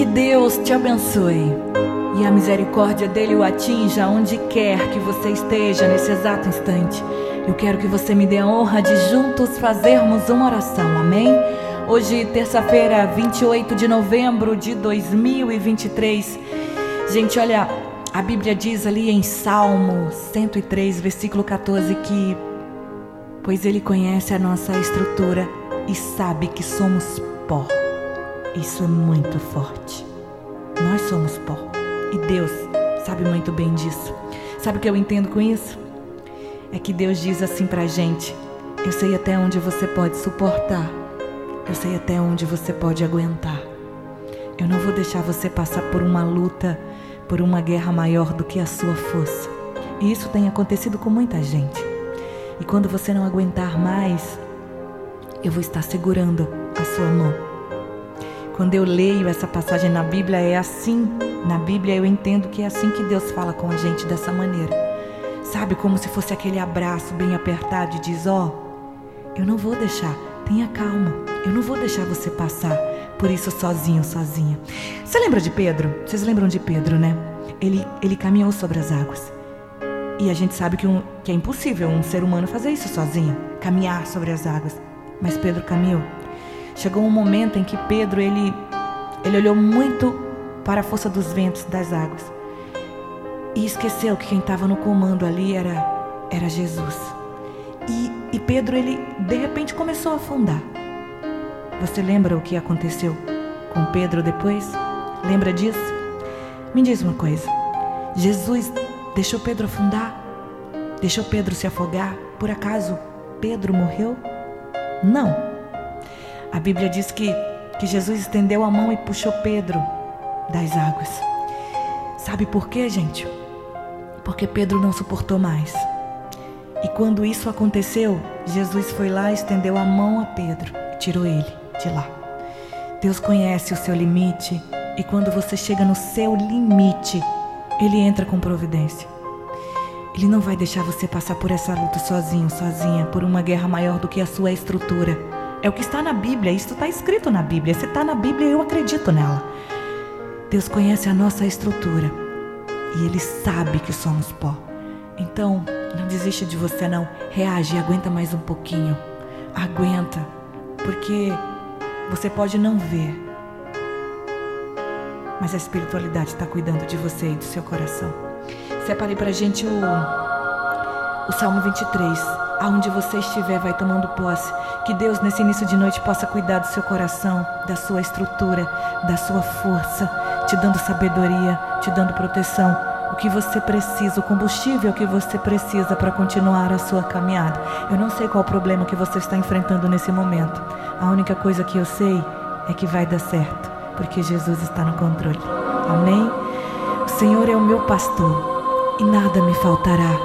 Que Deus te abençoe e a misericórdia dele o atinja onde quer que você esteja nesse exato instante. Eu quero que você me dê a honra de juntos fazermos uma oração, amém? Hoje, terça-feira, 28 de novembro de 2023. Gente, olha, a Bíblia diz ali em Salmo 103, versículo 14, que pois Ele conhece a nossa estrutura e sabe que somos pó. Isso é muito forte. Nós somos pó. E Deus sabe muito bem disso. Sabe o que eu entendo com isso? É que Deus diz assim pra gente: Eu sei até onde você pode suportar. Eu sei até onde você pode aguentar. Eu não vou deixar você passar por uma luta, por uma guerra maior do que a sua força. E isso tem acontecido com muita gente. E quando você não aguentar mais, eu vou estar segurando a sua mão. Quando eu leio essa passagem na Bíblia, é assim. Na Bíblia eu entendo que é assim que Deus fala com a gente dessa maneira. Sabe, como se fosse aquele abraço bem apertado e diz: Ó, oh, eu não vou deixar, tenha calma, eu não vou deixar você passar por isso sozinho, sozinha. Você lembra de Pedro? Vocês lembram de Pedro, né? Ele, ele caminhou sobre as águas. E a gente sabe que, um, que é impossível um ser humano fazer isso sozinho, caminhar sobre as águas. Mas Pedro caminhou. Chegou um momento em que Pedro ele, ele olhou muito para a força dos ventos das águas e esqueceu que quem estava no comando ali era, era Jesus. E, e Pedro ele de repente começou a afundar. Você lembra o que aconteceu com Pedro depois? Lembra disso? Me diz uma coisa. Jesus deixou Pedro afundar? Deixou Pedro se afogar? Por acaso Pedro morreu? Não. A Bíblia diz que, que Jesus estendeu a mão e puxou Pedro das águas. Sabe por quê, gente? Porque Pedro não suportou mais. E quando isso aconteceu, Jesus foi lá, estendeu a mão a Pedro e tirou ele de lá. Deus conhece o seu limite e quando você chega no seu limite, ele entra com providência. Ele não vai deixar você passar por essa luta sozinho, sozinha, por uma guerra maior do que a sua estrutura. É o que está na Bíblia, isso está escrito na Bíblia. Se está na Bíblia, eu acredito nela. Deus conhece a nossa estrutura e Ele sabe que somos pó. Então, não desiste de você, não. Reage, aguenta mais um pouquinho. Aguenta, porque você pode não ver, mas a espiritualidade está cuidando de você e do seu coração. Separei para gente o, o Salmo 23. Aonde você estiver, vai tomando posse. Que Deus, nesse início de noite, possa cuidar do seu coração, da sua estrutura, da sua força, te dando sabedoria, te dando proteção. O que você precisa, o combustível que você precisa para continuar a sua caminhada. Eu não sei qual problema que você está enfrentando nesse momento. A única coisa que eu sei é que vai dar certo porque Jesus está no controle. Amém? O Senhor é o meu pastor e nada me faltará.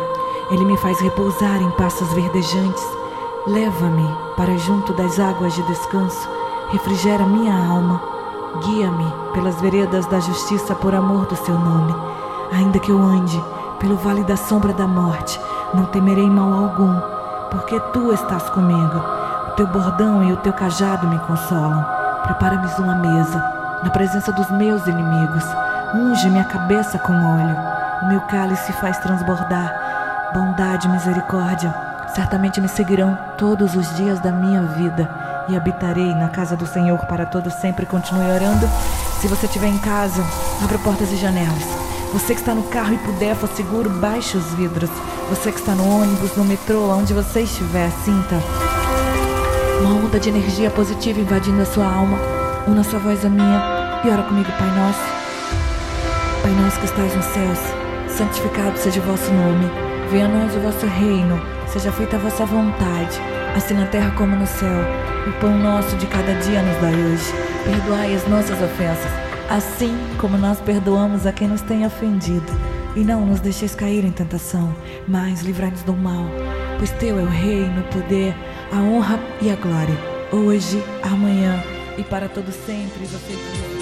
Ele me faz repousar em pastos verdejantes. Leva-me para junto das águas de descanso. Refrigera minha alma. Guia-me pelas veredas da justiça por amor do seu nome. Ainda que eu ande pelo vale da sombra da morte, não temerei mal algum, porque tu estás comigo. O teu bordão e o teu cajado me consolam. Prepara-me uma mesa na presença dos meus inimigos. Unge minha cabeça com óleo. O meu cálice faz transbordar. Bondade e misericórdia certamente me seguirão todos os dias da minha vida e habitarei na casa do Senhor para todo sempre. Continue orando. Se você estiver em casa, abra portas e janelas. Você que está no carro e puder, for seguro, baixe os vidros. Você que está no ônibus, no metrô, onde você estiver, sinta uma onda de energia positiva invadindo a sua alma. Una sua voz à minha e ora comigo, Pai Nosso. Pai Nosso que estás nos céus, santificado seja o vosso nome. Venha a nós o vosso reino, seja feita a vossa vontade, assim na terra como no céu. O pão nosso de cada dia nos dai hoje. Perdoai as nossas ofensas, assim como nós perdoamos a quem nos tem ofendido. E não nos deixeis cair em tentação, mas livrai-nos do mal. Pois teu é o reino, o poder, a honra e a glória, hoje, amanhã e para todo sempre. Você